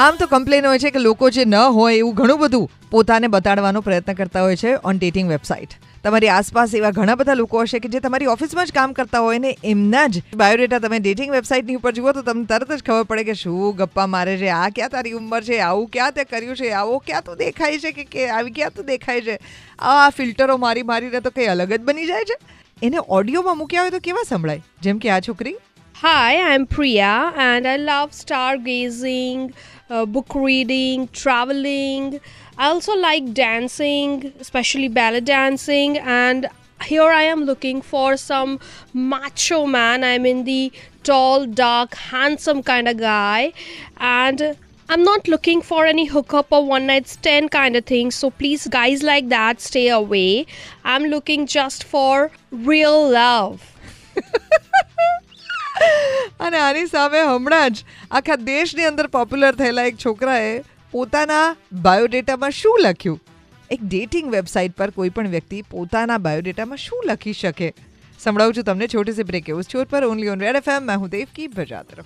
આમ તો કમ્પ્લેન હોય છે કે લોકો જે ન હોય એવું ઘણું બધું પોતાને બતાડવાનો પ્રયત્ન કરતા હોય છે ઓન ડેટિંગ વેબસાઇટ તમારી આસપાસ એવા ઘણા બધા લોકો હશે કે જે તમારી ઓફિસમાં જ કામ કરતા હોય ને એમના જ બાયોડેટા તમે ડેટિંગ વેબસાઇટની ઉપર જુઓ તો તમને તરત જ ખબર પડે કે શું ગપ્પા મારે છે, આ ક્યાં તારી ઉંમર છે, આવું ક્યાં તે કર્યું છે, આવો ક્યાં તું દેખાય છે કે કે આવી ક્યાં તું દેખાય છે. આ ફિલ્ટરો મારી મારીને તો કંઈ અલગ જ બની જાય છે. એને ઓડિયોમાં મૂક્યા હોય તો કેવા સંભળાય? જેમ કે આ છોકરી Hi, I'm Priya, and I love stargazing, uh, book reading, traveling. I also like dancing, especially ballet dancing, and here I am looking for some macho man. I'm in the tall, dark, handsome kind of guy, and I'm not looking for any hookup or one night stand kind of thing. So please, guys like that, stay away. I'm looking just for real love. અને આની સામે હમણાં જ આખા દેશની અંદર popular થયેલા એક છોકરાએ પોતાના બાયોડેટામાં શું લખ્યું? એક ડેટિંગ વેબસાઇટ પર કોઈ પણ વ્યક્તિ પોતાના બાયોડેટામાં શું લખી શકે? સંભળાવું છું તમને, છોટી સી બ્રેક એવું પર ઓનલી ઓન રેડ એફએમ મેં હું દેવકી બજા તરફ.